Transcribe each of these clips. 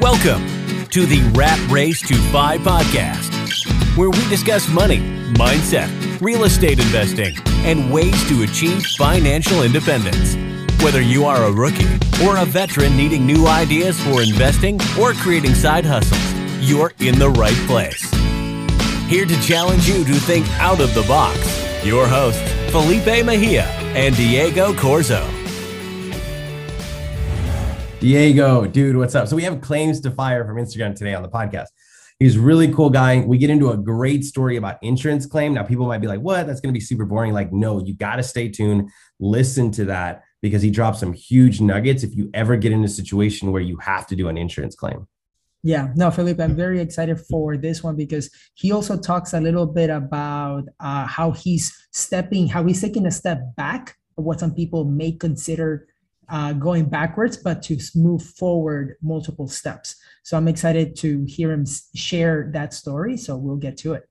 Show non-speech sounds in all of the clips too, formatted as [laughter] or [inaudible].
Welcome to the Rat Race to FI podcast, where we discuss money, mindset, real estate investing, and ways to achieve financial independence. Whether you are a rookie or a veteran needing new ideas for investing or creating side hustles, you're in the right place. Here to challenge you to think out of the box, your hosts, Felipe Mejia and Diego Corzo. Diego, dude, what's up? So we have claims to fire from Instagram today on the podcast. He's really cool guy. We get into a great story about insurance claim. Now, people might be like, what? That's going to be super boring. Like, no, you got to stay tuned, listen to that because he drops some huge nuggets if you ever get in a situation where you have to do an insurance claim. Yeah, no, Felipe, I'm very excited for this one because he also talks a little bit about uh, how he's stepping, how he's taking a step back of what some people may consider uh, going backwards, but to move forward multiple steps. So I'm excited to hear him share that story. So we'll get to it.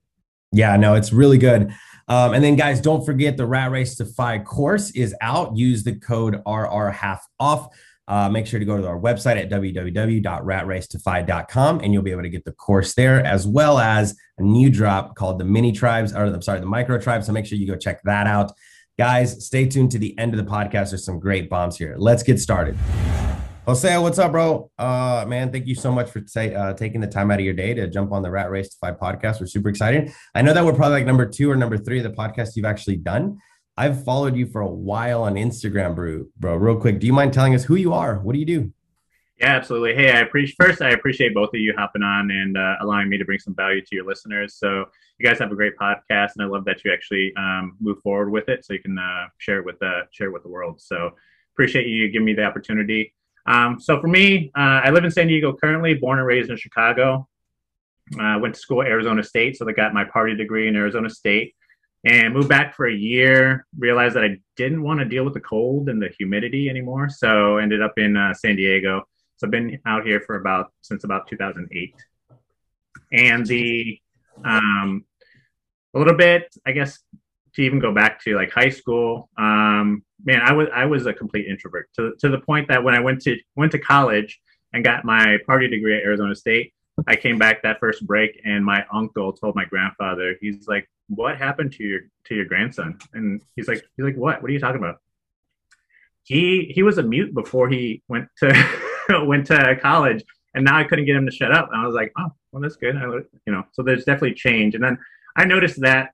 Yeah, no, it's really good. Um, and then, guys, don't forget the Rat Race to FI course is out. Use the code RR half off. Uh, make sure to go to our website at www.ratracetofi.com and you'll be able to get the course there, as well as a new drop called the Mini Tribes, or I'm sorry, the Micro Tribes. So make sure you go check that out. Guys, stay tuned to the end of the podcast. There's some great bombs here. Let's get started. Jose, what's up, bro? Uh, man, thank you so much for say, uh, taking the time out of your day to jump on the Rat Race to FI podcast. We're super excited. I know that we're probably like number two or number three of the podcast you've actually done. I've followed you for a while on Instagram, bro. Bro, real quick, do you mind telling us who you are? What do you do? Yeah, absolutely. Hey, I appreciate first. I appreciate both of you hopping on and uh, allowing me to bring some value to your listeners. So you guys have a great podcast, and I love that you actually um, move forward with it, so you can uh, share it with the share it with the world. So appreciate you giving me the opportunity. Um, so for me, uh, I live in San Diego currently, born and raised in Chicago. I uh, went to school at Arizona State, so I got my party degree in Arizona State, and moved back for a year. Realized that I didn't want to deal with the cold and the humidity anymore, so ended up in uh, San Diego so I've been out here for about since about 2008, and the um, a little bit, I guess, to even go back to like high school. Um, man, I was I was a complete introvert to to the point that when I went to went to college and got my party degree at Arizona State, I came back that first break, and my uncle told my grandfather, he's like, "What happened to your to your grandson?" And he's like, "He's like, what? What are you talking about?" He he was a mute before he went to [laughs] [laughs] went to college, and now I couldn't get him to shut up. And I was like, oh, well, that's good. I, you know, so there's definitely change. And then I noticed that,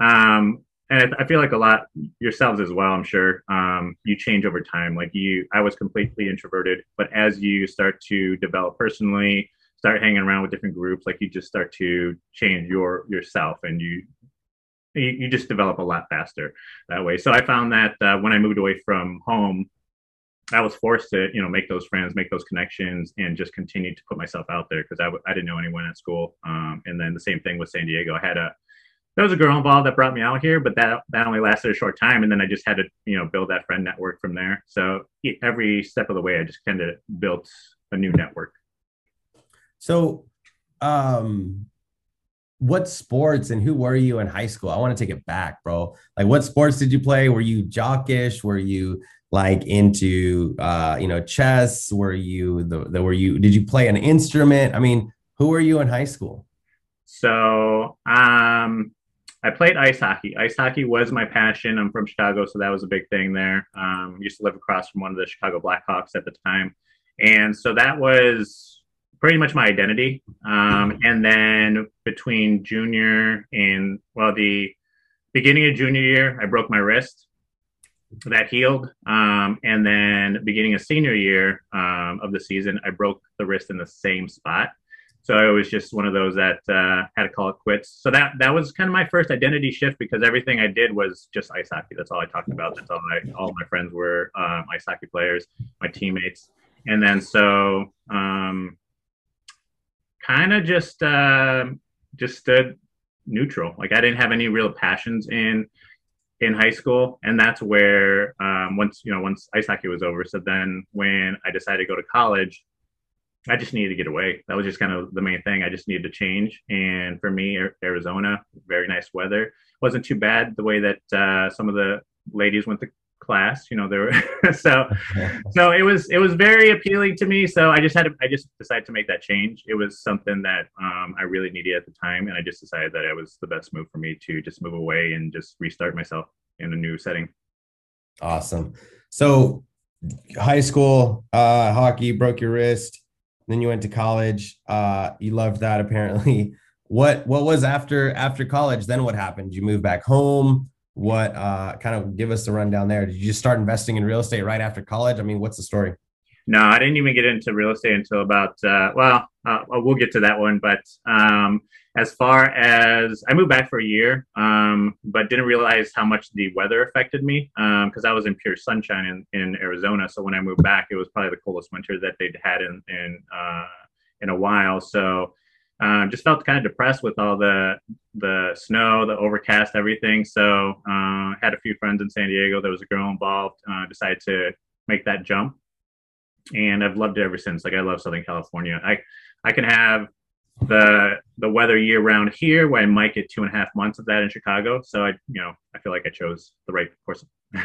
um, and I feel like a lot yourselves as well. I'm sure um, you change over time. Like you, I was completely introverted, but as you start to develop personally, start hanging around with different groups, like you just start to change your yourself, and you you, you just develop a lot faster that way. So I found that uh, when I moved away from home, I was forced to, you know, make those friends, make those connections, and just continue to put myself out there because I w- I didn't know anyone at school. Um, and then the same thing with San Diego. I had a there was a girl involved that brought me out here, but that that only lasted a short time, and then I just had to, you know, build that friend network from there. So every step of the way, I just kind of built a new network. So, um, what sports and who were you in high school? I want to take it back, bro. Like, what sports did you play? Were you jockish? Were you like into uh you know chess? Were you the, the were you did you play an instrument? I mean who were you in high school? So um i played ice hockey. Ice hockey was my passion. I'm from chicago so that was a big thing there. Um used to live across from one of the chicago blackhawks at the time. And so that was pretty much my identity. Um and then between junior and well the beginning of junior year i broke my wrist that healed. Um, and then beginning of senior year um, of the season, I broke the wrist in the same spot. So I was just one of those that uh, had to call it quits. So that that was kind of my first identity shift because everything I did was just ice hockey. That's all I talked about. That's all I all my friends were um, ice hockey players, my teammates. And then so um, kind of just uh, just stood neutral. Like I didn't have any real passions in in high school, and that's where um, once you know once ice hockey was over. So then when I decided to go to college, I just needed to get away. That was just kind of the main thing. I just needed to change. And for me, Arizona, very nice weather. wasn't too bad the way that uh, some of the ladies went to class. You know, there were [laughs] [laughs] so [laughs] so it was it was very appealing to me. So I just had to I just decided to make that change. It was something that um, I really needed at the time, and I just decided that it was the best move for me to just move away and just restart myself in a new setting. Awesome. So high school uh, hockey broke your wrist. Then you went to college. Uh, you loved that apparently. What what was after after college? Then what happened? You move back home? What uh, kind of give us a rundown there. Did you just start investing in real estate right after college? I mean what's the story? No i didn't even get into real estate until about uh, well uh, we'll get to that one but um, as far as i moved back for a year um, but didn't realize how much the weather affected me because um, i was in pure sunshine in, in arizona. So when i moved back it was probably the coldest winter that they'd had in in, uh, in a while. So uh, just felt kind of depressed with all the the snow, the overcast, everything. So uh, had a few friends in San Diego. There was a girl involved. Uh, decided to make that jump, and I've loved it ever since. Like I love Southern California. I I can have the the weather year round here, where I might get two and a half months of that in Chicago. So I you know I feel like I chose the right course. [laughs]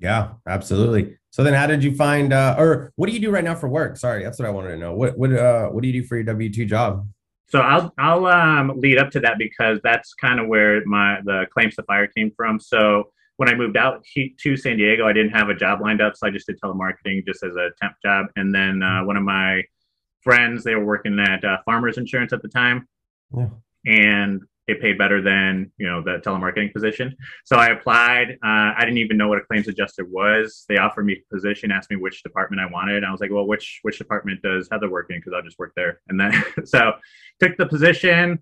Yeah, absolutely. So then how did you find uh or what do you do right now for work? Sorry, that's what I wanted to know. What what uh what do you do for your W2 job? So I'll I'll um lead up to that because that's kind of where my the claims to fire came from. So when I moved out to San Diego, I didn't have a job lined up, so I just did telemarketing just as a temp job. And then uh, one of my friends, they were working at uh, Farmers Insurance at the time, yeah. and it paid better than you know the telemarketing position. So I applied. Uh, I didn't even know what a claims adjuster was. They offered me a position, asked me which department I wanted. I was like, well, which which department does Heather work in? Because I'll just work there. And then [laughs] so took the position.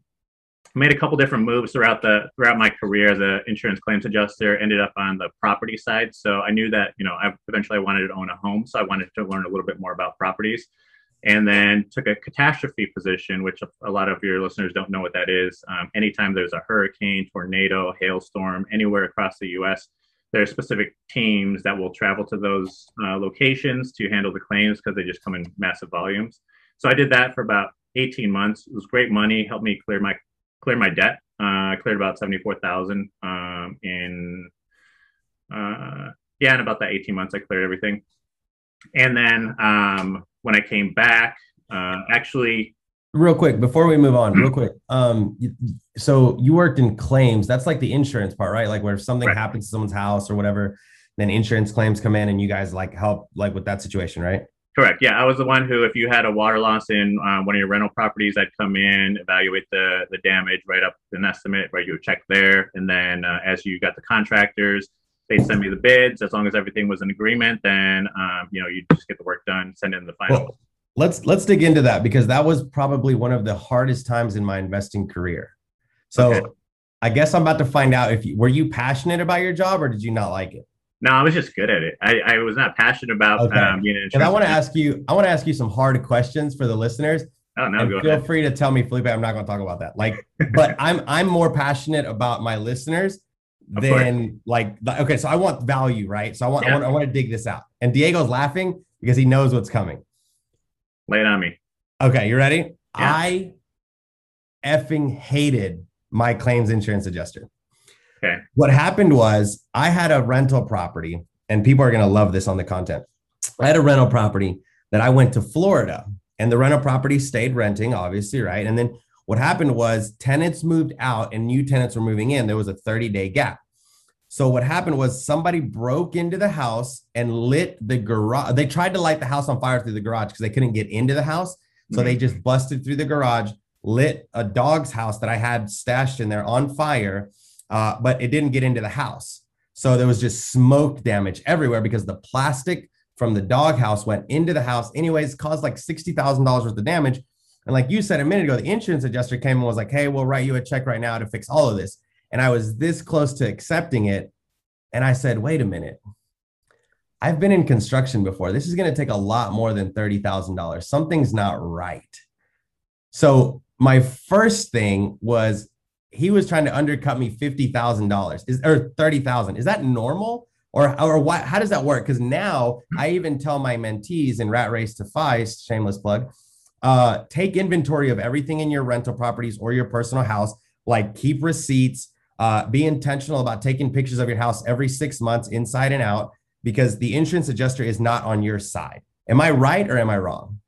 Made a couple different moves throughout the throughout my career as an insurance claims adjuster. Ended up on the property side, so I knew that you know I eventually I wanted to own a home, so I wanted to learn a little bit more about properties and then took a catastrophe position, which a lot of your listeners don't know what that is. Um, anytime there's a hurricane, tornado, hailstorm, anywhere across the U.S., there are specific teams that will travel to those uh, locations to handle the claims because they just come in massive volumes. So I did that for about 18 months. It was great money, helped me clear my clear my debt. Uh, I cleared about 74,000 um, in uh, yeah, in about that 18 months, I cleared everything. And then um, when I came back, uh, actually. Real quick, before we move on, real quick. Um, so you worked in claims. That's like the insurance part, right? Like where if something right. happens to someone's house or whatever, then insurance claims come in and you guys like help like with that situation, right? Correct. Yeah, I was the one who, if you had a water loss in uh, one of your rental properties, I'd come in, evaluate the the damage, write up an estimate, write you a check there, and then uh, as you got the contractors, they send me the bids. As long as everything was in agreement, then um, you know you just get the work done, send in the final. Well, let's let's dig into that because that was probably one of the hardest times in my investing career. So okay. I guess I'm about to find out if you were you passionate about your job or did you not like it? No, I was just good at it. I, I was not passionate about okay. um, being an And I want to ask you, I want to ask you some hard questions for the listeners. Oh, no, feel ahead. Feel free to tell me, Felipe. I'm not going to talk about that. Like, but I'm I'm more passionate about my listeners then like okay so i want value right? So i want, yeah. I want i want to dig this out. And diego's laughing because he knows what's coming. Lay it on me. Okay you ready? Yeah. i effing hated my claims insurance adjuster. Okay. What happened was i had a rental property and people are going to love this on the content. I had a rental property that i went to florida and the rental property stayed renting obviously right? And then what happened was tenants moved out and new tenants were moving in. There was a 30 day gap. So what happened was somebody broke into the house and lit the garage. They tried to light the house on fire through the garage because they couldn't get into the house. So mm-hmm. they just busted through the garage, lit a dog's house that I had stashed in there on fire, uh, but it didn't get into the house. So there was just smoke damage everywhere because the plastic from the dog house went into the house, anyways, caused like $60,000 worth of damage. And like you said a minute ago, the insurance adjuster came and was like, hey, we'll write you a check right now to fix all of this. And I was this close to accepting it. And I said, wait a minute. I've been in construction before. This is going to take a lot more than $30,000. Something's not right. So my first thing was he was trying to undercut me $50,000 is or 30,000. Is that normal? Or, or why, how does that work? Because now I even tell my mentees in Rat Race to FI, shameless plug, uh, take inventory of everything in your rental properties or your personal house, like keep receipts, Uh, be intentional about taking pictures of your house every six months, inside and out, because the insurance adjuster is not on your side. Am I right or am I wrong?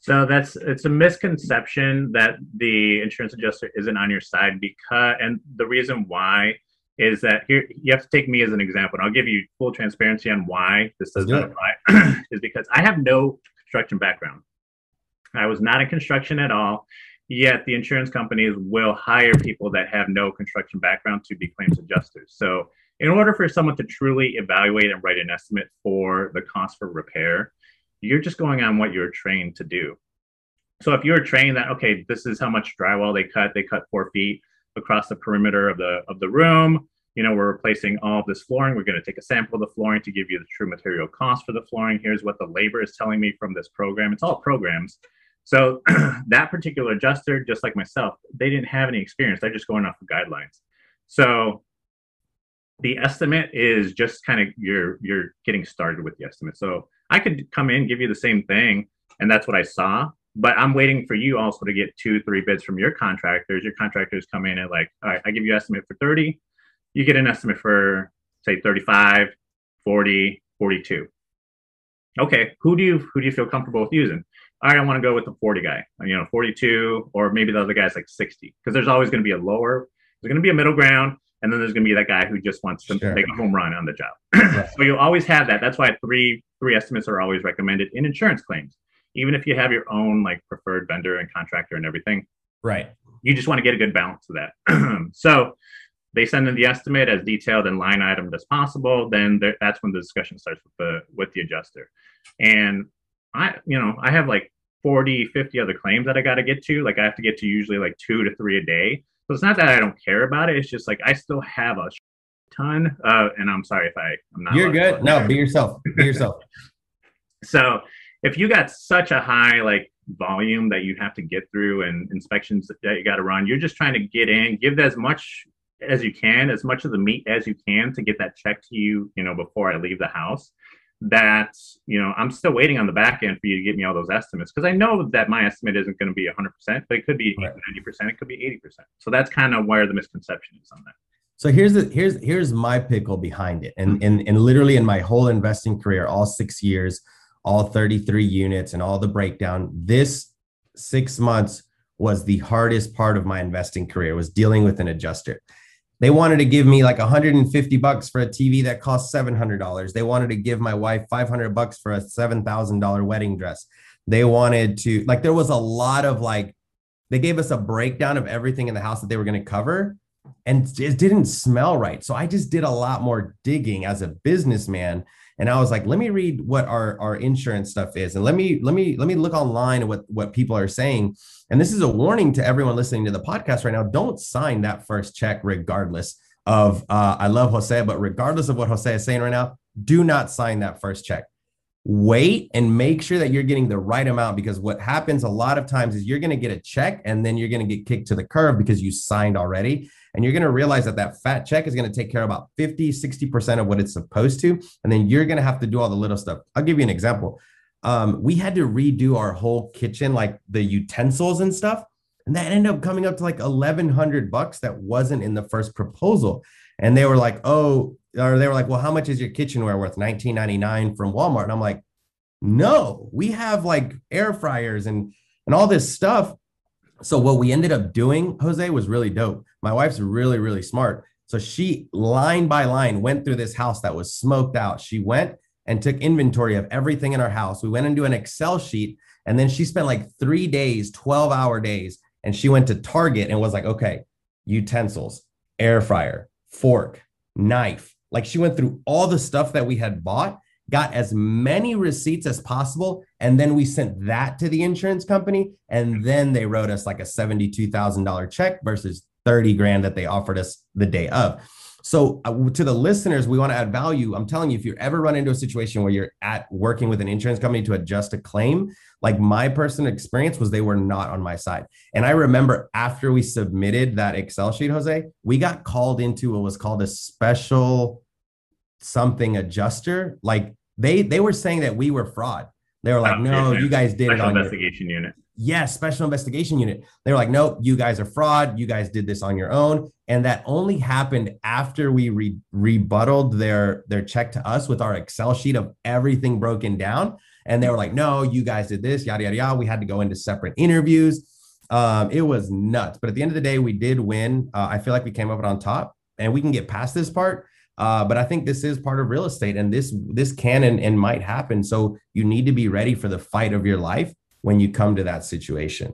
So that's it's a misconception that the insurance adjuster isn't on your side because and the reason why is that here you have to take me as an example and I'll give you full transparency on why this does not apply [clears throat] is because I have no construction background. I was not in construction at all. Yet the insurance companies will hire people that have no construction background to be claims adjusters. So in order for someone to truly evaluate and write an estimate for the cost for repair, you're just going on what you're trained to do. So if you're trained that okay, this is how much drywall they cut, they cut four feet across the perimeter of the of the room. You know, we're replacing all this flooring. We're going to take a sample of the flooring to give you the true material cost for the flooring. Here's what the labor is telling me from this program. It's all programs. So [clears throat] that particular adjuster, just like myself, they didn't have any experience. They're just going off of guidelines. So the estimate is just kind of you're you're getting started with the estimate. So I could come in, give you the same thing, and that's what I saw. But I'm waiting for you also to get two, three bids from your contractors. Your contractors come in at like, all right, I give you estimate for 30. You get an estimate for say 35, 40, 42. Okay, who do you who do you feel comfortable with using? All right, I want to go with the 40 guy, you know, 42, or maybe the other guy's like 60, because there's always going to be a lower, there's going to be a middle ground, and then there's going to be that guy who just wants to sure. make a home run on the job. [clears throat] so you'll always have that. That's why three three estimates are always recommended in insurance claims, even if you have your own like preferred vendor and contractor and everything. Right. You just want to get a good balance of that. [clears throat] so they send in the estimate as detailed and line item as possible. Then that's when the discussion starts with the with the adjuster. And I, you know, I have like 40, 50 other claims that I got to get to. Like I have to get to usually like two to three a day. So it's not that I don't care about it. It's just like I still have a ton. Uh, and I'm sorry if I, I'm not. You're good. No, be yourself. Be yourself. [laughs] [laughs] so if you got such a high like volume that you have to get through and inspections that you got to run, you're just trying to get in, give as much as you can, as much of the meat as you can to get that check to you, you know, before I leave the house that you know i'm still waiting on the back end for you to get me all those estimates because i know that my estimate isn't going to be 100% but it could be right. 90% it could be 80% so that's kind of where the misconception is on that. So here's the here's here's my pickle behind it and mm-hmm. and, and literally in my whole investing career all six years all 33 units and all the breakdown this six months was the hardest part of my investing career was dealing with an adjuster they wanted to give me like 150 bucks for a TV that cost $700. They wanted to give my wife 500 bucks for a $7,000 wedding dress. They wanted to like there was a lot of like they gave us a breakdown of everything in the house that they were going to cover and it didn't smell right. So I just did a lot more digging as a businessman and I was like, let me read what our, our insurance stuff is and let me let me let me look online at what what people are saying and this is a warning to everyone listening to the podcast right now. Don't sign that first check, regardless of, uh, I love Jose, but regardless of what Jose is saying right now, do not sign that first check. Wait and make sure that you're getting the right amount because what happens a lot of times is you're going to get a check and then you're going to get kicked to the curb because you signed already. And you're going to realize that that fat check is going to take care of about 50, 60% of what it's supposed to. And then you're going to have to do all the little stuff. I'll give you an example um, we had to redo our whole kitchen, like the utensils and stuff. And that ended up coming up to like 1100 bucks that wasn't in the first proposal. And they were like, oh, or they were like, well, how much is your kitchenware worth? 1999 from Walmart. And I'm like, no, we have like air fryers and and all this stuff. So what we ended up doing, Jose, was really dope. My wife's really, really smart. So she line by line went through this house that was smoked out. She went and took inventory of everything in our house. We went into an Excel sheet and then she spent like three days, 12 hour days. And she went to Target and was like, okay, utensils, air fryer, fork, knife. Like she went through all the stuff that we had bought, got as many receipts as possible. And then we sent that to the insurance company. And then they wrote us like a $72,000 check versus 30 grand that they offered us the day of. So, uh, to the listeners, we want to add value. I'm telling you, if you're ever run into a situation where you're at working with an insurance company to adjust a claim, like my personal experience was they were not on my side. And I remember after we submitted that Excel sheet, Jose, we got called into what was called a special something adjuster. Like they they were saying that we were fraud. They were like, Oh, no, you guys did it Special on your investigation unit. yes, special investigation unit. They were like, nope, you guys are fraud. You guys did this on your own. And that only happened after we re- rebutted their their check to us with our Excel sheet of everything broken down. And they were like, no, you guys did this, yada yada yada. We had to go into separate interviews. Um, it was nuts. But at the end of the day, we did win. Uh, I feel like we came up on top, and we can get past this part. Uh, but I think this is part of real estate, and this this can and, and might happen. So you need to be ready for the fight of your life when you come to that situation.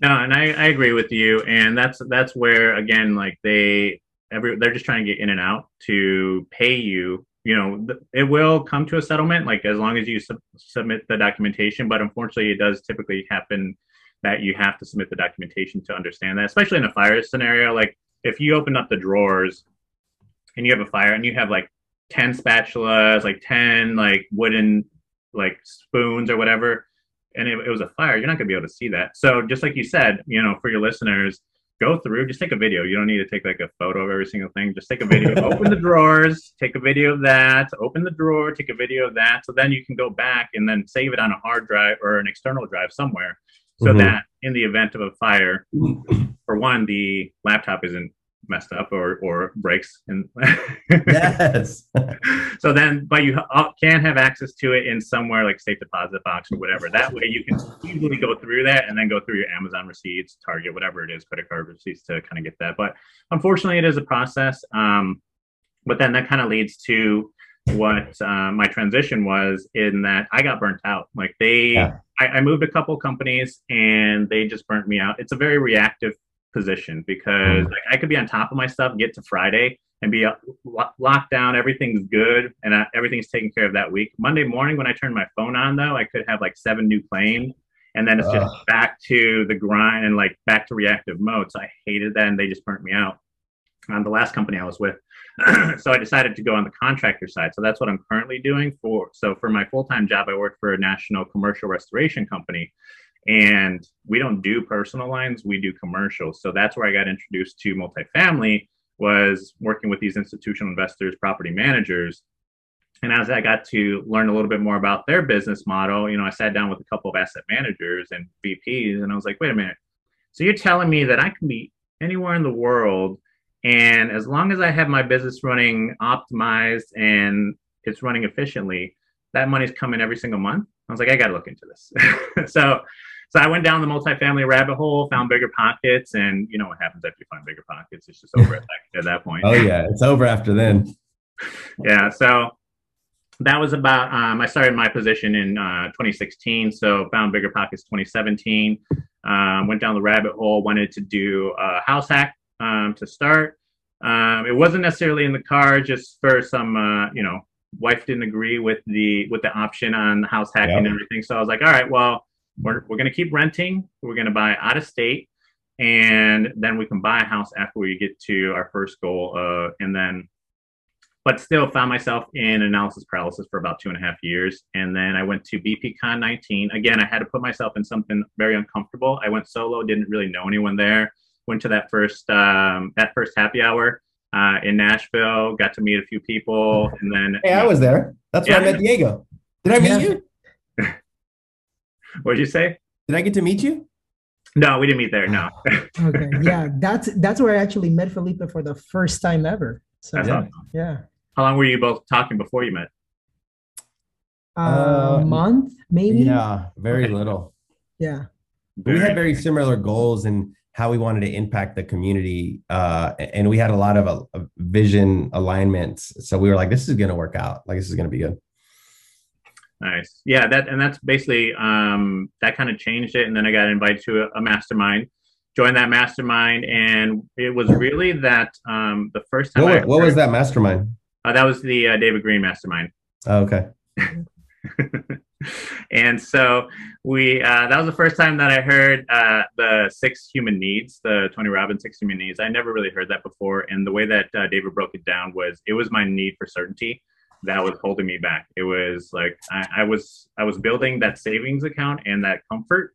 No, and I, I agree with you, and that's that's where again, like they every they're just trying to get in and out to pay you. You know, it will come to a settlement, like as long as you sub- submit the documentation. But unfortunately, it does typically happen that you have to submit the documentation to understand that, especially in a fire scenario. Like if you open up the drawers and you have a fire and you have like ten spatulas, like ten like wooden like spoons or whatever and it, it was a fire, you're not going to be able to see that. So just like you said, you know, for your listeners, go through, just take a video. You don't need to take like a photo of every single thing. Just take a video, [laughs] open the drawers, take a video of that, open the drawer, take a video of that. So then you can go back and then save it on a hard drive or an external drive somewhere. So Mhm. that in the event of a fire, for one, the laptop isn't messed up or, or breaks. And [laughs] [laughs] yes. so then, but you can have access to it in somewhere like safe deposit box or whatever. That way, you can easily go through that and then go through your Amazon receipts, Target, whatever it is, credit card receipts to kind of get that. But unfortunately, it is a process. Um, but then that kind of leads to what uh, my transition was in that I got burnt out. Like they, Yeah. I, I moved a couple companies and they just burnt me out. It's a very reactive position because like I could be on top of my stuff, get to Friday and be uh, locked down. Everything's good and I, everything's taken care of that week. Monday morning when I turn my phone on though, I could have like seven new claims. And then it's just Ugh. back to the grind and like back to reactive mode. So I hated that and they just burnt me out on the last company I was with. [clears throat] so I decided to go on the contractor side. So that's what I'm currently doing for. So for my full time job, I work for a national commercial restoration company, and we don't do personal lines, we do commercial. So that's where I got introduced to multifamily was working with these institutional investors, property managers. And as I got to learn a little bit more about their business model, you know, I sat down with a couple of asset managers and VPs, and I was like, wait a minute. So you're telling me that I can be anywhere in the world and as long as I have my business running optimized and it's running efficiently, that money's coming every single month. I was like, I got to look into this. [laughs] so, so I went down the multifamily rabbit hole, found BiggerPockets, and you know what happens after you find BiggerPockets? It's just over at that, at that point. Oh yeah, it's over after then. Yeah. So that was about. Um, I started my position in uh, 2016. So found BiggerPockets 2017. Um, went down the rabbit hole. Wanted to do a house hack um, to start. Um, it wasn't necessarily in the car, just for some, uh, you know, wife didn't agree with the with the option on the house hacking and everything. So I was like, all right, well, we're we're gonna keep renting. We're gonna buy out of state, and then we can buy a house after we get to our first goal. Uh, and then, but still found myself in analysis paralysis for about two and a half years. And then I went to BPCon 19. Again, I had to put myself in something very uncomfortable. I went solo, didn't really know anyone there. Went to that first um, that first happy hour uh, in Nashville. Got to meet a few people, and then Hey, I was there. That's where I met Diego. Did I meet Yeah. you? What'd you say? Did I get to meet you? No, we didn't meet there. No. [sighs] Okay, yeah, that's that's where I actually met Felipe for the first time ever. So That's yeah, awesome. yeah. How long were you both talking before you met? a Uh, month maybe. Yeah, very Okay. little. Yeah. we had very similar goals and how we wanted to impact the community uh, and we had a lot of uh, vision alignments so we were like this is going to work out like this is going to be good Nice. Yeah, that and that's basically um, that kind of changed it. And then I got invited to a, a mastermind, joined that mastermind, and it was really that um, the first time. what, what was that mastermind Uh, that was the uh, David Greene mastermind. oh, okay [laughs] and so we uh, that was the first time that I heard uh, the six human needs, the Tony Robbins six human needs. I never really heard that before, and the way that uh, David broke it down was it was my need for certainty that was holding me back. It was like I, I was I was building that savings account and that comfort,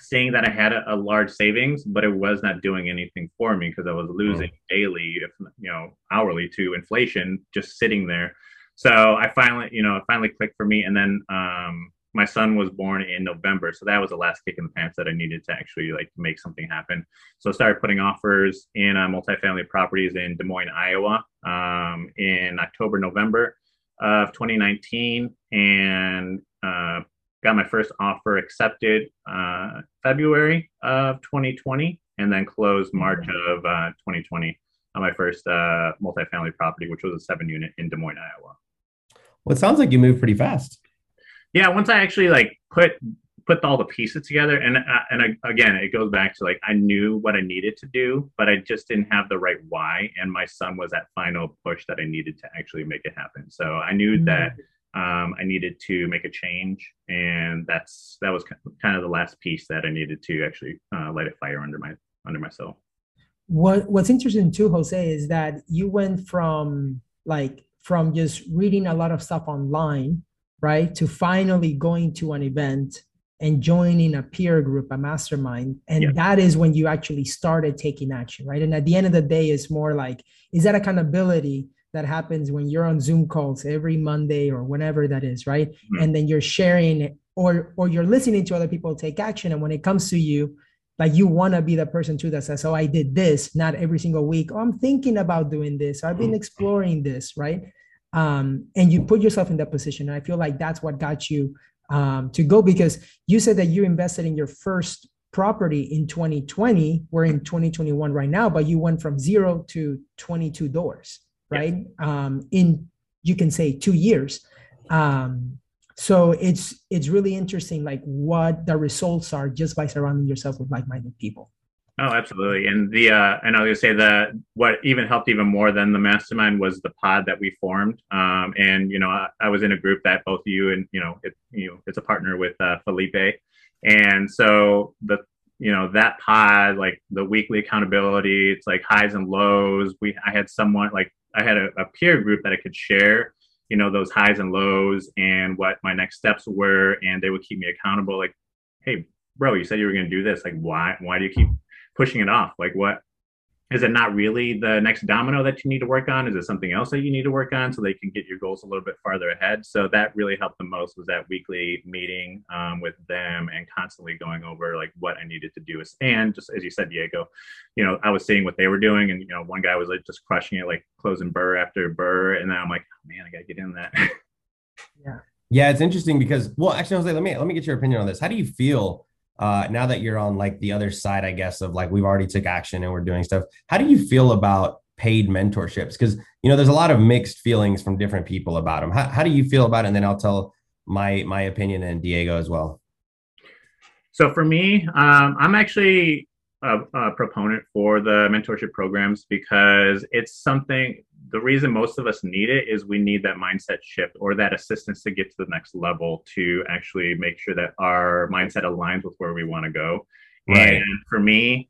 seeing that I had a, a large savings, but it was not doing anything for me because I was losing daily, if you know, hourly to inflation, just sitting there. So I finally, you know, it finally clicked for me, and then um, my son was born in November, so that was the last kick in the pants that I needed to actually like make something happen. So I started putting offers in uh, multifamily properties in Des Moines, Iowa, um, in October, November of 2019, and uh, got my first offer accepted uh, February of 2020, and then closed March of uh, 2020 on my first uh, multifamily property, which was a seven unit in Des Moines, Iowa. Well, it sounds like you moved pretty fast. Yeah, once I actually like put put all the pieces together, and uh, and I, again, it goes back to like I knew what I needed to do, but I just didn't have the right why, and my son was that final push that I needed to actually make it happen. So I knew mm-hmm. that um, I needed to make a change, and that's that was kind of the last piece that I needed to actually uh, light a fire under my under myself. What What's interesting too, Jose, is that you went from like from just reading a lot of stuff online, right, to finally going to an event and joining a peer group, a mastermind. And yeah. that is when you actually started taking action, right? And at the end of the day, it's more like, is that accountability that happens when you're on Zoom calls every Monday or whenever that is, right? Mm-hmm. And then you're sharing or or you're listening to other people take action. And when it comes to you, like you want to be the person too that says oh i did this not every single week oh i'm thinking about doing this i've been mm-hmm. exploring this right um, and you put yourself in that position. And i feel like that's what got you um, to go because you said that you invested in your first property in 2020 we're in 2021 right now but you went from zero to 22 doors right? Um, in you can say two years. Um, so it's it's really interesting like what the results are just by surrounding yourself with like-minded people oh absolutely. And the uh and i was gonna say that what even helped even more than the mastermind was the pod that we formed. Um and you know i, I was in a group that both you and you know it you know it's a partner with uh, felipe. And so the you know that pod like the weekly accountability it's like highs and lows. We i had someone like i had a, a peer group that i could share you know those highs and lows and what my next steps were and they would keep me accountable. Like hey bro you said you were going to do this. Like why why do you keep pushing it off? Like what is it not really the next domino that you need to work on? Is it something else that you need to work on so they can get your goals a little bit farther ahead? So that really helped the most was that weekly meeting um, with them and constantly going over like what i needed to do. And just as you said diego you know i was seeing what they were doing and you know one guy was like just crushing it like closing BRRRR after BRRRR, and then i'm like oh, man i gotta get in that. [laughs] Yeah. Yeah it's interesting because well actually i was like let me let me get your opinion on this. How do you feel uh, now that you're on like the other side, I guess, of like we've already took action and we're doing stuff, how do you feel about paid mentorships? Because you know, there's a lot of mixed feelings from different people about them. How, how do you feel about it? And then I'll tell my my opinion and Diego as well. So for me, um, I'm actually a, a proponent for the mentorship programs because it's something the reason most of us need it is we need that mindset shift or that assistance to get to the next level to actually make sure that our mindset aligns with where we want to go. Right. And for me,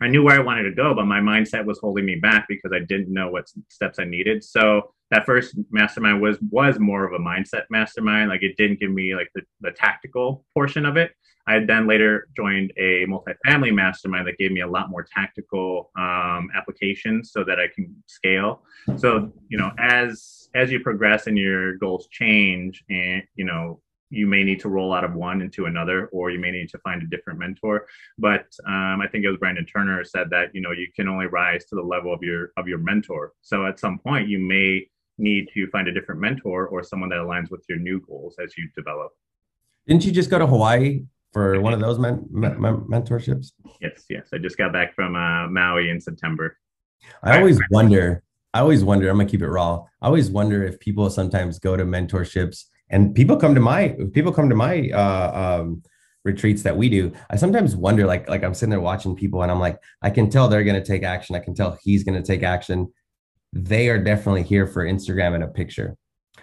I knew where I wanted to go, but my mindset was holding me back because I didn't know what steps I needed. So that first mastermind was was more of a mindset mastermind. Like it didn't give me like the, the tactical portion of it. I then later joined a multifamily mastermind that gave me a lot more tactical um, applications so that I can scale. So you know, as as you progress and your goals change, and you know, you may need to roll out of one into another, or you may need to find a different mentor. But um, I think it was Brandon Turner said that you know you can only rise to the level of your of your mentor. So at some point, you may need to find a different mentor or someone that aligns with your new goals as you develop. Didn't you just go to Hawaii for one of those men, men, mentorships? Yes, yes. I just got back from uh, Maui in September. I always wonder. I always wonder. I'm gonna keep it raw. I always wonder if people sometimes go to mentorships and people come to my people come to my uh, um, retreats that we do. I sometimes wonder, like like I'm sitting there watching people, and I'm like, I can tell they're gonna take action. I can tell he's gonna take action. They are definitely here for Instagram and a picture.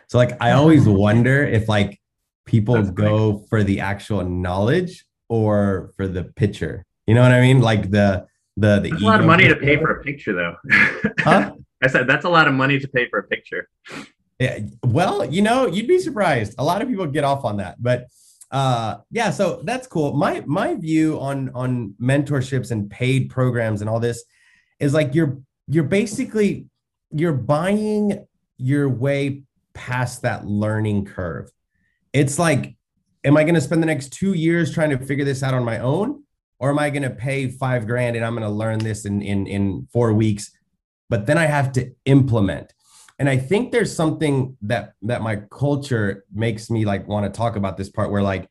So like I always [laughs] wonder if like people That's go funny. for the actual knowledge or for the picture. You know what I mean? Like the the the. A lot of money to pay for a picture, though. [laughs] huh? I said that's a lot of money to pay for a picture. Yeah. Well, you know, you'd be surprised. A lot of people get off on that, but uh yeah so that's cool my my view on on mentorships and paid programs and all this is like you're you're basically you're buying your way past that learning curve it's like am I going to spend the next two years trying to figure this out on my own? Or am I going to pay five grand and I'm going to learn this in, in, in four weeks? But then I have to implement. And I think there's something that that my culture makes me like want to talk about this part where like,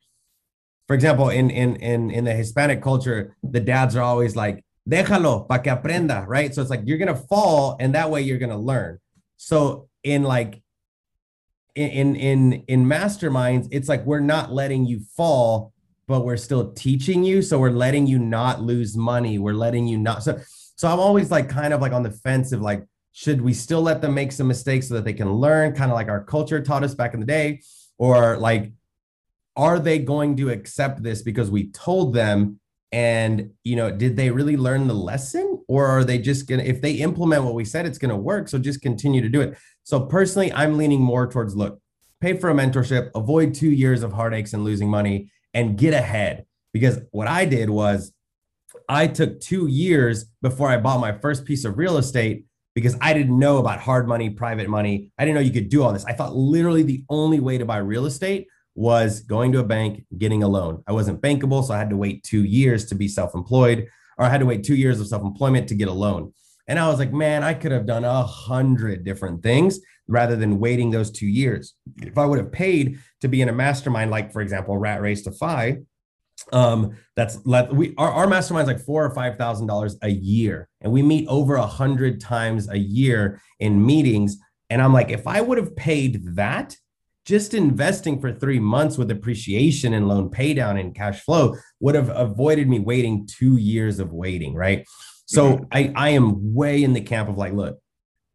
for example, in in in in the Hispanic culture, the dads are always like, déjalo para que aprenda, right? So it's like you're gonna fall and that way you're gonna learn. So in like in in in masterminds it's like we're not letting you fall but we're still teaching you. So we're letting you not lose money. We're letting you not so so i'm always like kind of like on the fence of like should we still let them make some mistakes so that they can learn kind of like our culture taught us back in the day? Or like are they going to accept this because we told them and you know did they really learn the lesson or are they just gonna if they implement what we said it's gonna work so just continue to do it. So personally i'm leaning more towards look pay for a mentorship avoid two years of heartaches and losing money and get ahead. Because what i did was i took two years before i bought my first piece of real estate because i didn't know about hard money private money. I didn't know you could do all this. I thought literally the only way to buy real estate was going to a bank, getting a loan. I wasn't bankable, so I had to wait two years to be self employed, or I had to wait two years of self employment to get a loan. And I was like, man, I could have done a hundred different things rather than waiting those two years. If I would have paid to be in a mastermind, like for example, Rat Race to Fi, um, that's we our, our mastermind's like four or five thousand dollars a year, and we meet over a hundred times a year in meetings. And I'm like, if I would have paid that just investing for three months with appreciation and loan paydown and cash flow would have avoided me waiting two years of waiting, right? So mm-hmm. I, I am way in the camp of like, look,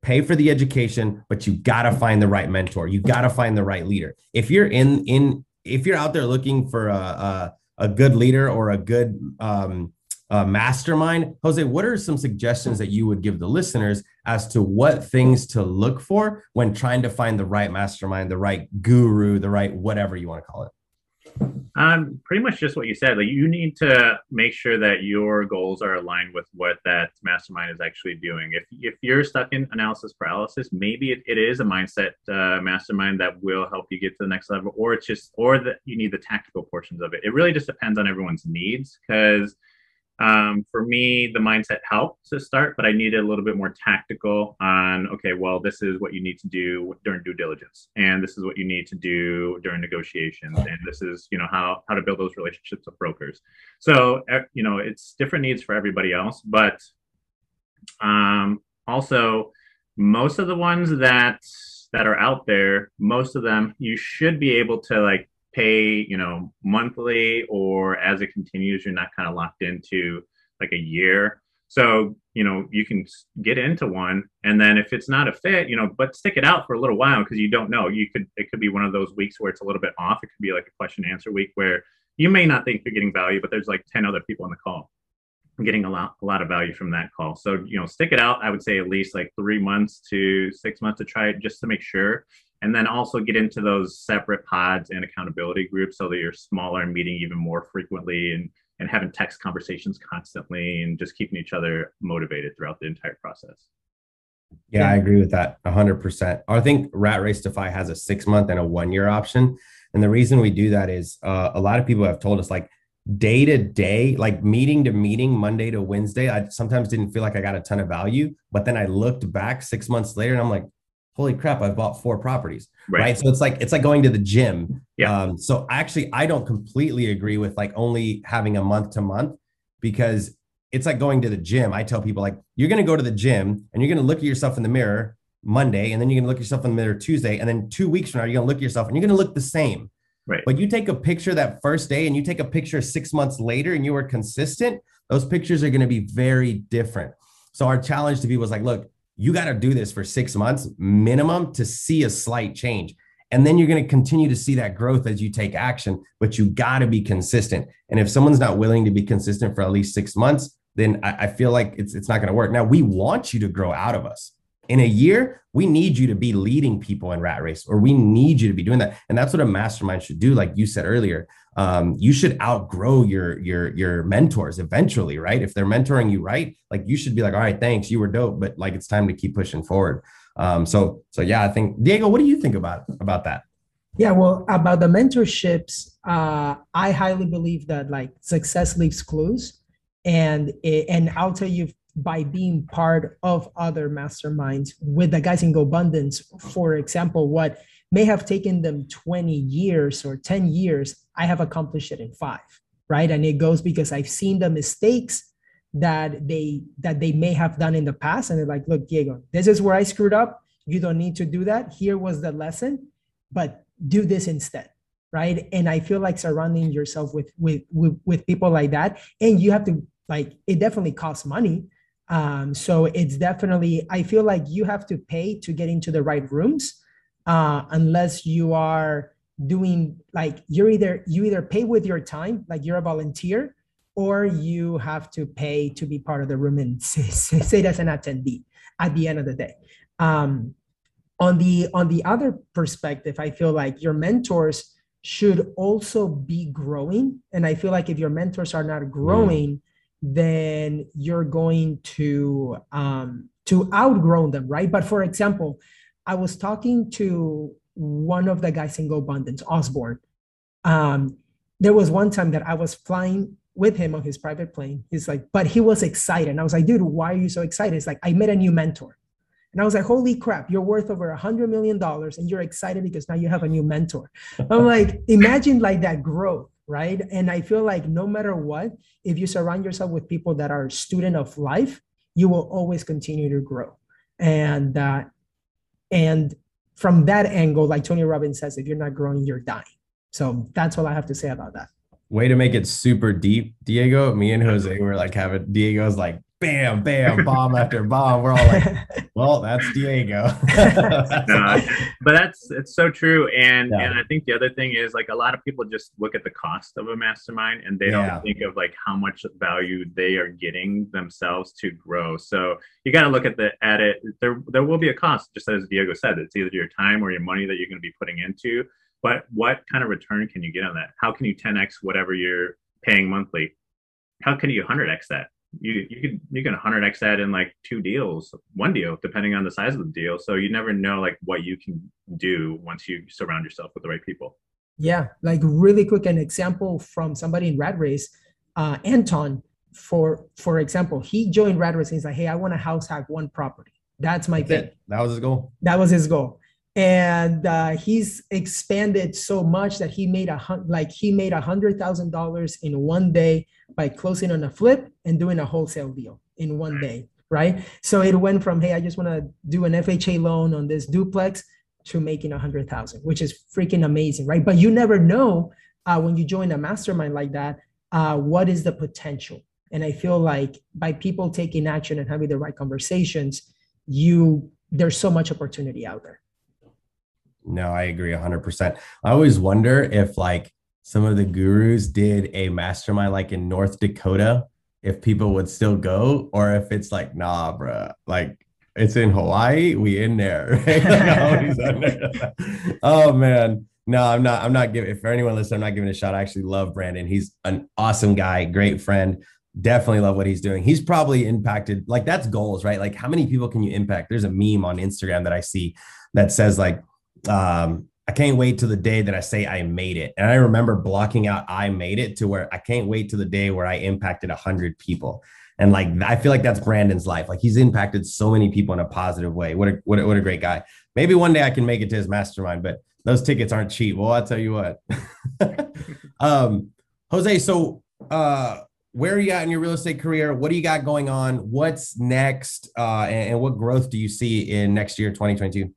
pay for the education, but you gotta find the right mentor. You gotta find the right leader. If you're in in if you're out there looking for a a, a good leader or a good um, uh, mastermind. Jose, what are some suggestions that you would give the listeners as to what things to look for when trying to find the right mastermind, the right guru, the right whatever you want to call it? Um, pretty much just what you said. Like you need to make sure that your goals are aligned with what that mastermind is actually doing. If if you're stuck in analysis paralysis, maybe it, it is a mindset uh, mastermind that will help you get to the next level, or it's just or that you need the tactical portions of it. It really just depends on everyone's needs because um, for me, the mindset helped to start, but I needed a little bit more tactical on, okay, well, this is what you need to do during due diligence, and this is what you need to do during negotiations, and this is, you know, how, how to build those relationships with brokers. So, you know, it's different needs for everybody else, but um, also most of the ones that that are out there, most of them you should be able to like pay, you know, monthly or as it continues, you're not kind of locked into like a year. So, you know, you can get into one and then if it's not a fit, you know, but stick it out for a little while because you don't know. You could, it could be one of those weeks where it's a little bit off. It could be like a question answer week where you may not think you're getting value, but there's like 10 other people on the call getting a lot, a lot of value from that call. So, you know, stick it out. I would say at least like three months to six months to try it just to make sure and then also get into those separate pods and accountability groups so that you're smaller and meeting even more frequently and and having text conversations constantly and just keeping each other motivated throughout the entire process. Yeah, i agree with that 100% i think rat race fi has a six month and a one year option. And the reason we do that is uh, a lot of people have told us like day to day like meeting to meeting monday to wednesday i sometimes didn't feel like i got a ton of value but then i looked back six months later and i'm like holy crap, I've bought four properties. Right. right? So it's like it's like going to the gym. Yeah. Um, so actually, I don't completely agree with like only having a month to month because it's like going to the gym. I tell people like you're going to go to the gym and you're going to look at yourself in the mirror Monday, and then you're going to look yourself in the mirror Tuesday, and then two weeks from now you're going to look at yourself and you're going to look the same. Right. But you take a picture that first day and you take a picture six months later and you were consistent, those pictures are going to be very different. So our challenge to people is like, look, you got to do this for six months minimum to see a slight change. And then you're going to continue to see that growth as you take action, but you got to be consistent. And if someone's not willing to be consistent for at least six months, then I, I feel like it's, it's not going to work. Now, we want you to grow out of us. In a year, we need you to be leading people in rat race, or we need you to be doing that. And that's what a mastermind should do. Like you said earlier, um, you should outgrow your your your mentors eventually, right? If they're mentoring you right, like you should be like, all right, thanks, you were dope, but like it's time to keep pushing forward. Um, so so yeah, I think Diego, what do you think about about that? Yeah, well, about the mentorships, uh, I highly believe that like success leaves clues, and it, and I'll tell you by being part of other masterminds with the guys in GoBundance, for example, what may have taken them 20 years or 10 years, I have accomplished it in five, right? And it goes because I've seen the mistakes that they that they may have done in the past, and they're like, look, Diego, this is where I screwed up. You don't need to do that. Here was the lesson, but do this instead right and i feel like surrounding yourself with with with, with people like that and you have to like it definitely costs money um, so it's definitely i feel like you have to pay to get into the right rooms uh, unless you are doing like you're either you either pay with your time like you're a volunteer or you have to pay to be part of the room and [laughs] say, say, as an attendee at the end of the day um, on the on the other perspective i feel like your mentors should also be growing and i feel like if your mentors are not growing mm. Then you're going to um, to outgrow them right? But for example i was talking to one of the guys in GoBundance osborne. Um, there was one time that i was flying with him on his private plane. He's like but he was excited. And i was like dude why are you so excited? It's like i met a new mentor. And I was like, holy crap, you're worth over a hundred million dollars and you're excited because now you have a new mentor. I'm like, imagine like that growth, right? And I feel like no matter what, if you surround yourself with people that are student of life, you will always continue to grow. And uh, and from that angle, like Tony Robbins says, if you're not growing, you're dying. So that's all I have to say about that. Way to make it super deep, Diego. Me and Jose were like having Diego's like bam, bam, [laughs] bomb after bomb. We're all like, well, that's Diego. [laughs] [laughs] no, but that's it's so true. And yeah. and I think the other thing is like a lot of people just look at the cost of a mastermind and they yeah. don't think of like how much value they are getting themselves to grow. So you got to look at the at it. There there will be a cost, just as Diego said. It's either your time or your money that you're going to be putting into. But what kind of return can you get on that? How can you 10x whatever you're paying monthly? How can you 100x that? You you can you can 100x that in like two deals one deal depending on the size of the deal. So you never know like what you can do once you surround yourself with the right people. Yeah like really quick an example from somebody in rat race uh anton. For for example he joined rat race and he's like hey i want to house hack one property. That's my that's thing. That was his goal? That was his goal and uh, he's expanded so much that he made a like he made a hundred thousand dollars in one day by closing on a flip and doing a wholesale deal in one day right? So it went from hey i just want to do an fha loan on this duplex to making a hundred thousand which is freaking amazing right? But you never know uh, when you join a mastermind like that uh, what is the potential? And i feel like by people taking action and having the right conversations you there's so much opportunity out there no, I agree 100%. I always wonder if like some of the gurus did a mastermind like in North Dakota, if people would still go, or if it's like, nah, bro, like it's in Hawaii, we in [laughs] there. oh man. No, I'm not. I'm not giving. If for anyone listening, I'm not giving a shot. I actually love Brandon. He's an awesome guy, great friend. Definitely love what he's doing. He's probably impacted. Like that's goals, right? Like how many people can you impact? There's a meme on Instagram that I see that says like um, I can't wait to the day that I say I made it. And I remember blocking out I made it to where I can't wait to the day where I impacted a hundred people. And like I feel like that's Brandon's life. Like he's impacted so many people in a positive way. What a what a, what a great guy. Maybe one day I can make it to his mastermind, but those tickets aren't cheap. Well, I'll tell you what. [laughs] um, Jose, so uh where are you at in your real estate career? What do you got going on? What's next? Uh, and, and what growth do you see in next year, 2022?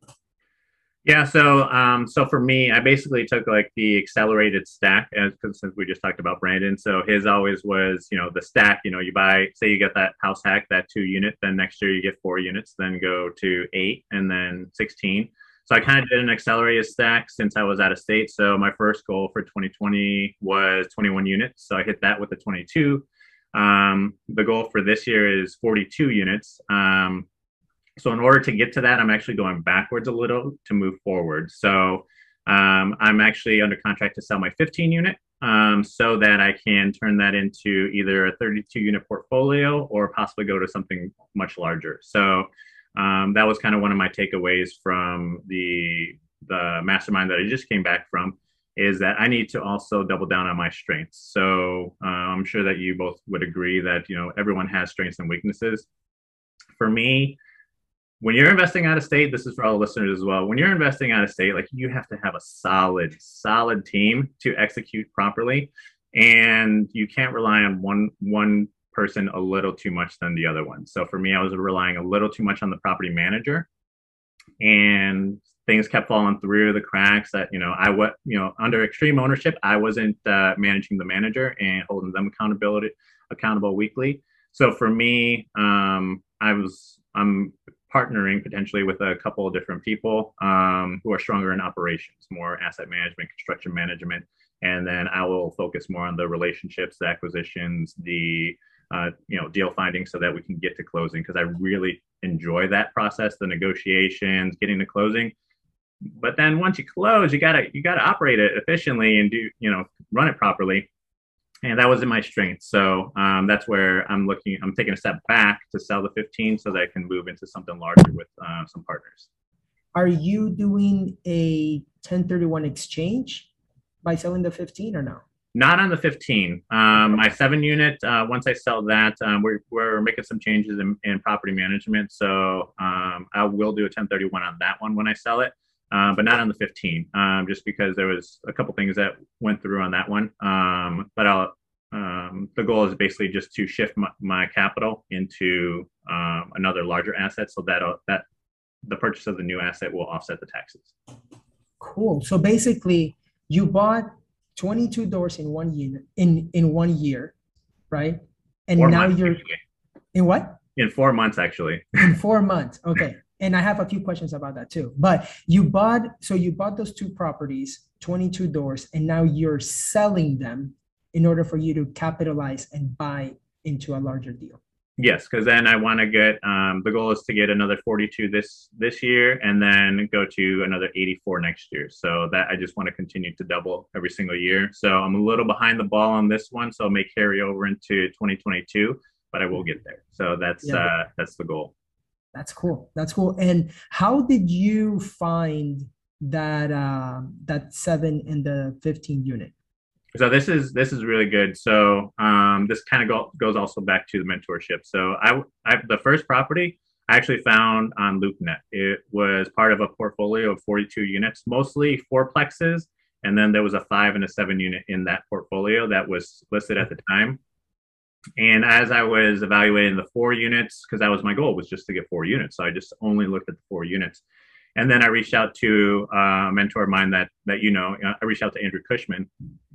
Yeah, so um, so for me, I basically took like the accelerated stack, as since we just talked about Brandon. So his always was, you know, the stack. You know, you buy, say you get that house hack, that two unit, then next year you get four units, then go to eight, and then sixteen. So I kind of did an accelerated stack since I was out of state. So my first goal for 2020 was 21 units. So I hit that with the 22. Um, the goal for this year is 42 units. Um, so in order to get to that, I'm actually going backwards a little to move forward. So um, I'm actually under contract to sell my 15 unit um, so that I can turn that into either a 32 unit portfolio or possibly go to something much larger. So um, that was kind of one of my takeaways from the the mastermind that I just came back from is that I need to also double down on my strengths. So uh, I'm sure that you both would agree that you know everyone has strengths and weaknesses. For me, when you're investing out of state, this is for all the listeners as well. When you're investing out of state, like you have to have a solid, solid team to execute properly, and you can't rely on one one person a little too much than the other one. So for me, I was relying a little too much on the property manager, and things kept falling through the cracks. That you know, I what you know under extreme ownership, I wasn't uh, managing the manager and holding them accountability accountable weekly. So for me, um, I was I'm partnering potentially with a couple of different people um, who are stronger in operations, more asset management, construction management, and then I will focus more on the relationships, the acquisitions, the uh, you know deal finding, so that we can get to closing. Because I really enjoy that process, the negotiations, getting to closing. But then once you close, you gotta you gotta operate it efficiently and do you know run it properly and that wasn't my strength. So um, that's where I'm looking. I'm taking a step back to sell the 15 so that I can move into something larger with uh, some partners. Are you doing a 1031 exchange by selling the 15 or no? Not on the 15. Um, my seven unit. Uh, once I sell that, um, we're we're making some changes in, in property management. So um, I will do a 1031 on that one when I sell it. Uh, but not on the 15, um, just because there was a couple things that went through on that one. Um, but I'll, um, the goal is basically just to shift my, my capital into um, another larger asset, so that that the purchase of the new asset will offset the taxes. Cool. So basically, you bought 22 doors in one unit in in one year, right? And four now you're actually. in what? In four months, actually. In four months. Okay [laughs] and I have a few questions about that too. But you bought, so you bought those two properties, 22 doors, and now you're selling them in order for you to capitalize and buy into a larger deal. Yes, because then I want to get um, the goal is to get another 42 this this year, and then go to another 84 next year. So that I just want to continue to double every single year. So I'm a little behind the ball on this one, so it may carry over into 2022, but I will get there. So that's yeah. uh, that's the goal. That's cool. That's cool. And how did you find that uh, that seven and the fifteen unit? So this is this is really good. So um, this kind of go, goes also back to the mentorship. So I, I the first property I actually found on LoopNet. It was part of a portfolio of 42 units, mostly fourplexes, and then there was a five and a seven unit in that portfolio that was listed at the time. And as I was evaluating the four units, because that was my goal, was just to get four units. So I just only looked at the four units. And then I reached out to a mentor of mine that that you know. I reached out to Andrew Cushman,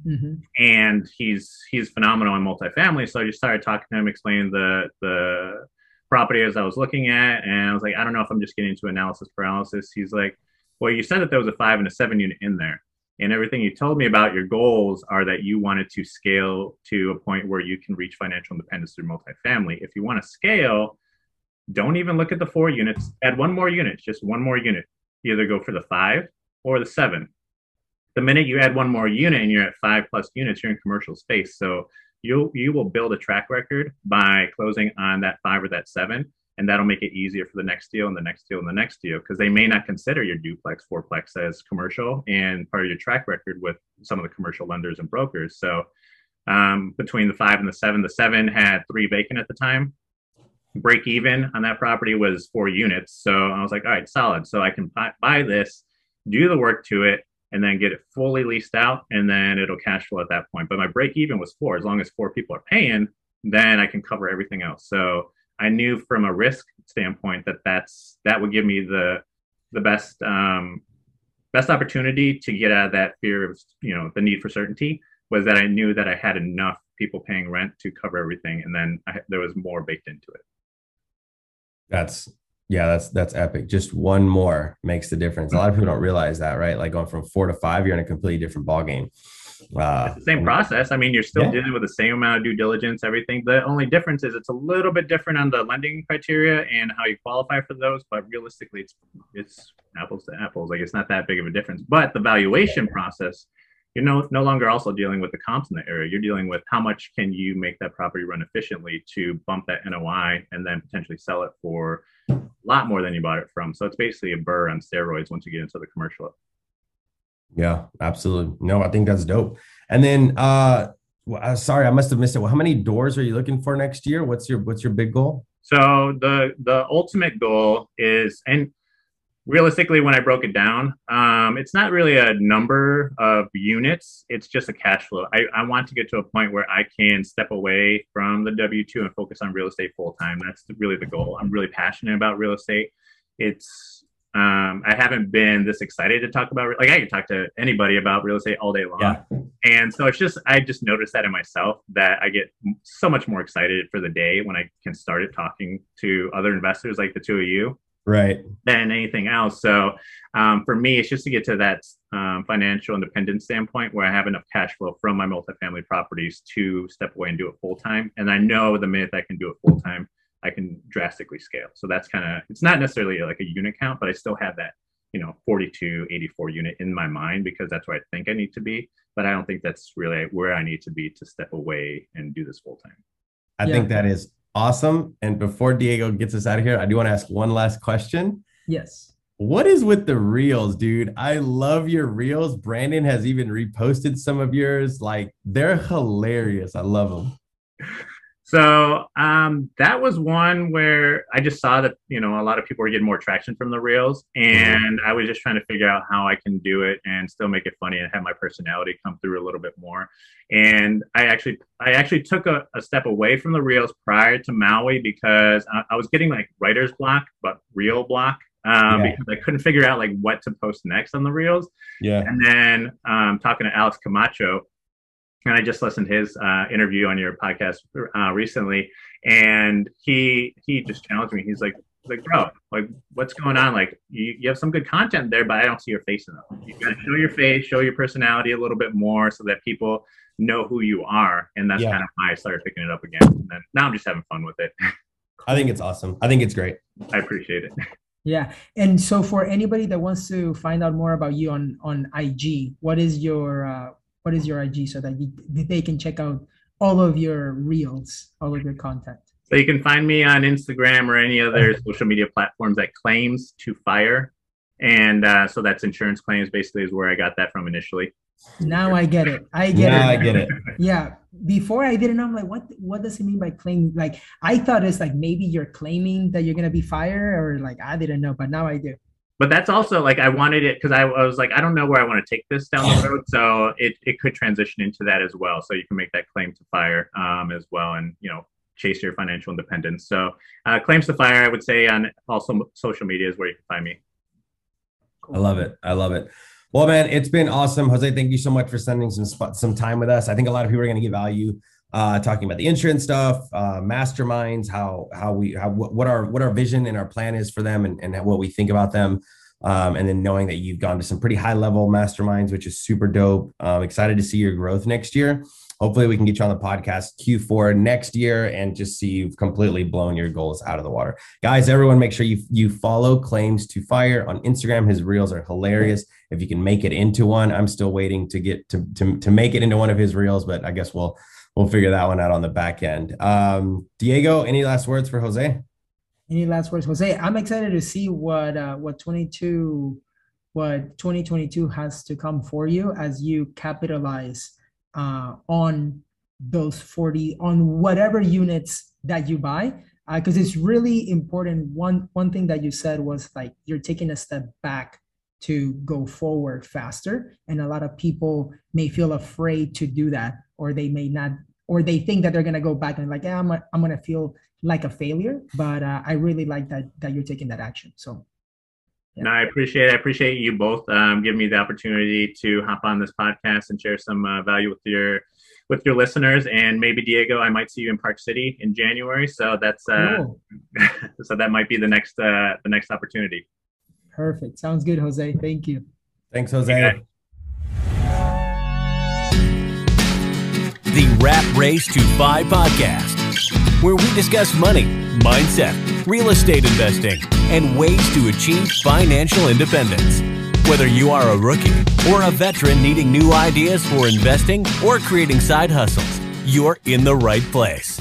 mm-hmm. and he's he's phenomenal in multifamily. So I just started talking to him, explaining the the property as I was looking at, and I was like, I don't know if I'm just getting into analysis paralysis. He's like, Well, you said that there was a five and a seven unit in there and everything you told me about your goals are that you wanted to scale to a point where you can reach financial independence through multifamily. If you want to scale, don't even look at the four units. Add one more unit, just one more unit. either go for the five or the seven. The minute you add one more unit and you're at five plus units, you're in commercial space. So you you will build a track record by closing on that five or that seven and that'll make it easier for the next deal and the next deal and the next deal because they may not consider your duplex fourplex as commercial and part of your track record with some of the commercial lenders and brokers. So um, between the five and the seven the seven had three vacant at the time. Break even on that property was four units. So i was like all right solid. So i can buy, buy this do the work to it and then get it fully leased out and then it'll cash flow at that point. But my break even was four. As long as four people are paying then i can cover everything else. So I knew from a risk standpoint that that's that would give me the the best um, best opportunity to get out of that fear of you know the need for certainty was that I knew that I had enough people paying rent to cover everything, and then I, there was more baked into it. That's yeah, that's that's epic. Just one more makes the difference. A lot of people don't realize that, right? Like going from four to five, you're in a completely different ball game. Uh, it's the same process. I mean, you're still yeah. dealing with the same amount of due diligence, everything. The only difference is it's a little bit different on the lending criteria and how you qualify for those. But realistically, it's it's apples to apples. Like it's not that big of a difference. But the valuation process, you're no no longer also dealing with the comps in the area. You're dealing with how much can you make that property run efficiently to bump that NOI and then potentially sell it for a lot more than you bought it from. So it's basically a BRRRR on steroids once you get into the commercial Yeah, absolutely. No, I think that's dope. And then, uh, uh, sorry, I must have missed it. Well, how many doors are you looking for next year? What's your What's your big goal? So the the ultimate goal is, and realistically, when I broke it down, um, it's not really a number of units. It's just a cash flow. I, I want to get to a point where I can step away from the W two and focus on real estate full time. That's really the goal. I'm really passionate about real estate. It's um, I haven't been this excited to talk about like I can talk to anybody about real estate all day long. Yeah. And so it's just I just noticed that in myself that I get so much more excited for the day when I can start it talking to other investors like the two of you. Right. Than anything else. So um, for me, it's just to get to that um, financial independence standpoint where I have enough cash flow from my multifamily properties to step away and do it full time. And I know the minute I can do it full time, I can drastically scale. So that's kind of it's not necessarily like a unit count, but I still have that you know 42 84 unit in my mind because that's where i think i need to be. But i don't think that's really where i need to be to step away and do this full time. I yeah. think that is awesome. And before diego gets us out of here i do want to ask one last question. Yes. What is with the reels dude? I love your reels. Brandon has even reposted some of yours. Like they're hilarious. I love them [laughs] so um, that was one where I just saw that you know a lot of people were getting more traction from the reels, and I was just trying to figure out how I can do it and still make it funny and have my personality come through a little bit more. And I actually I actually took a, a step away from the reels prior to Maui because I, I was getting like writer's block, but reel block. Um, yeah. because I couldn't figure out like what to post next on the reels. Yeah. And then um, talking to Alex Camacho, and I just listened to his uh, interview on your podcast uh, recently, and he he just challenged me. He's like, like, bro, like, what's going on? Like, you, you have some good content there, but I don't see your face enough. You got to show your face, show your personality a little bit more, so that people know who you are. And that's yeah. kind of why I started picking it up again. And then now I'm just having fun with it. I think it's awesome. I think it's great. I appreciate it. Yeah, and so for anybody that wants to find out more about you on on IG, what is your uh, what is your IG so that you, they can check out all of your reels, all of your content? So you can find me on Instagram or any other social media platforms that claims to fire. And uh, so that's insurance claims basically is where I got that from initially. Now I get it. I get now it. I get it. [laughs] yeah. Before I didn't know, I'm like, what what does it mean by claim? Like I thought it's like maybe you're claiming that you're gonna be fired or like I didn't know, but now I do but that's also like I wanted it because I, I, was like I don't know where I want to take this down the road, so it, it could transition into that as well. So you can make that claim to fire um, as well, and you know chase your financial independence. So uh, claims to fire, I would say on also social media is where you can find me. I love it. I love it. Well, man, it's been awesome, Jose. Thank you so much for spending some some time with us. I think a lot of people are going to get value uh, talking about the insurance stuff, uh, masterminds, how how we how what our what our vision and our plan is for them, and, and what we think about them. Um, and then knowing that you've gone to some pretty high level masterminds, which is super dope. Um, excited to see your growth next year. Hopefully, we can get you on the podcast Q4 next year and just see you've completely blown your goals out of the water. Guys, everyone, make sure you you follow Claims to Fire on Instagram. His reels are hilarious. If you can make it into one, I'm still waiting to get to to, to make it into one of his reels, but I guess we'll we'll figure that one out on the back end. Um, Diego, any last words for Jose? Any last words, Jose? I'm excited to see what uh, what 22, what 2022 has to come for you as you capitalize uh, on those 40 on whatever units that you buy because uh, it's really important one one thing that you said was like you're taking a step back to go forward faster and a lot of people may feel afraid to do that or they may not or they think that they're gonna go back and like yeah i'm, a, I'm gonna feel like a failure but uh, i really like that that you're taking that action so yeah. No, I appreciate it. I appreciate you both um, giving me the opportunity to hop on this podcast and share some uh, value with your with your listeners. And maybe Diego, I might see you in Park City in January. So that's uh, cool. [laughs] so that might be the next uh, the next opportunity. Perfect. Sounds good, Jose. Thank you. Thanks, Jose. The Rat Race to FI podcast, where we discuss money, mindset, real estate investing, and ways to achieve financial independence. Whether you are a rookie or a veteran needing new ideas for investing or creating side hustles, you're in the right place.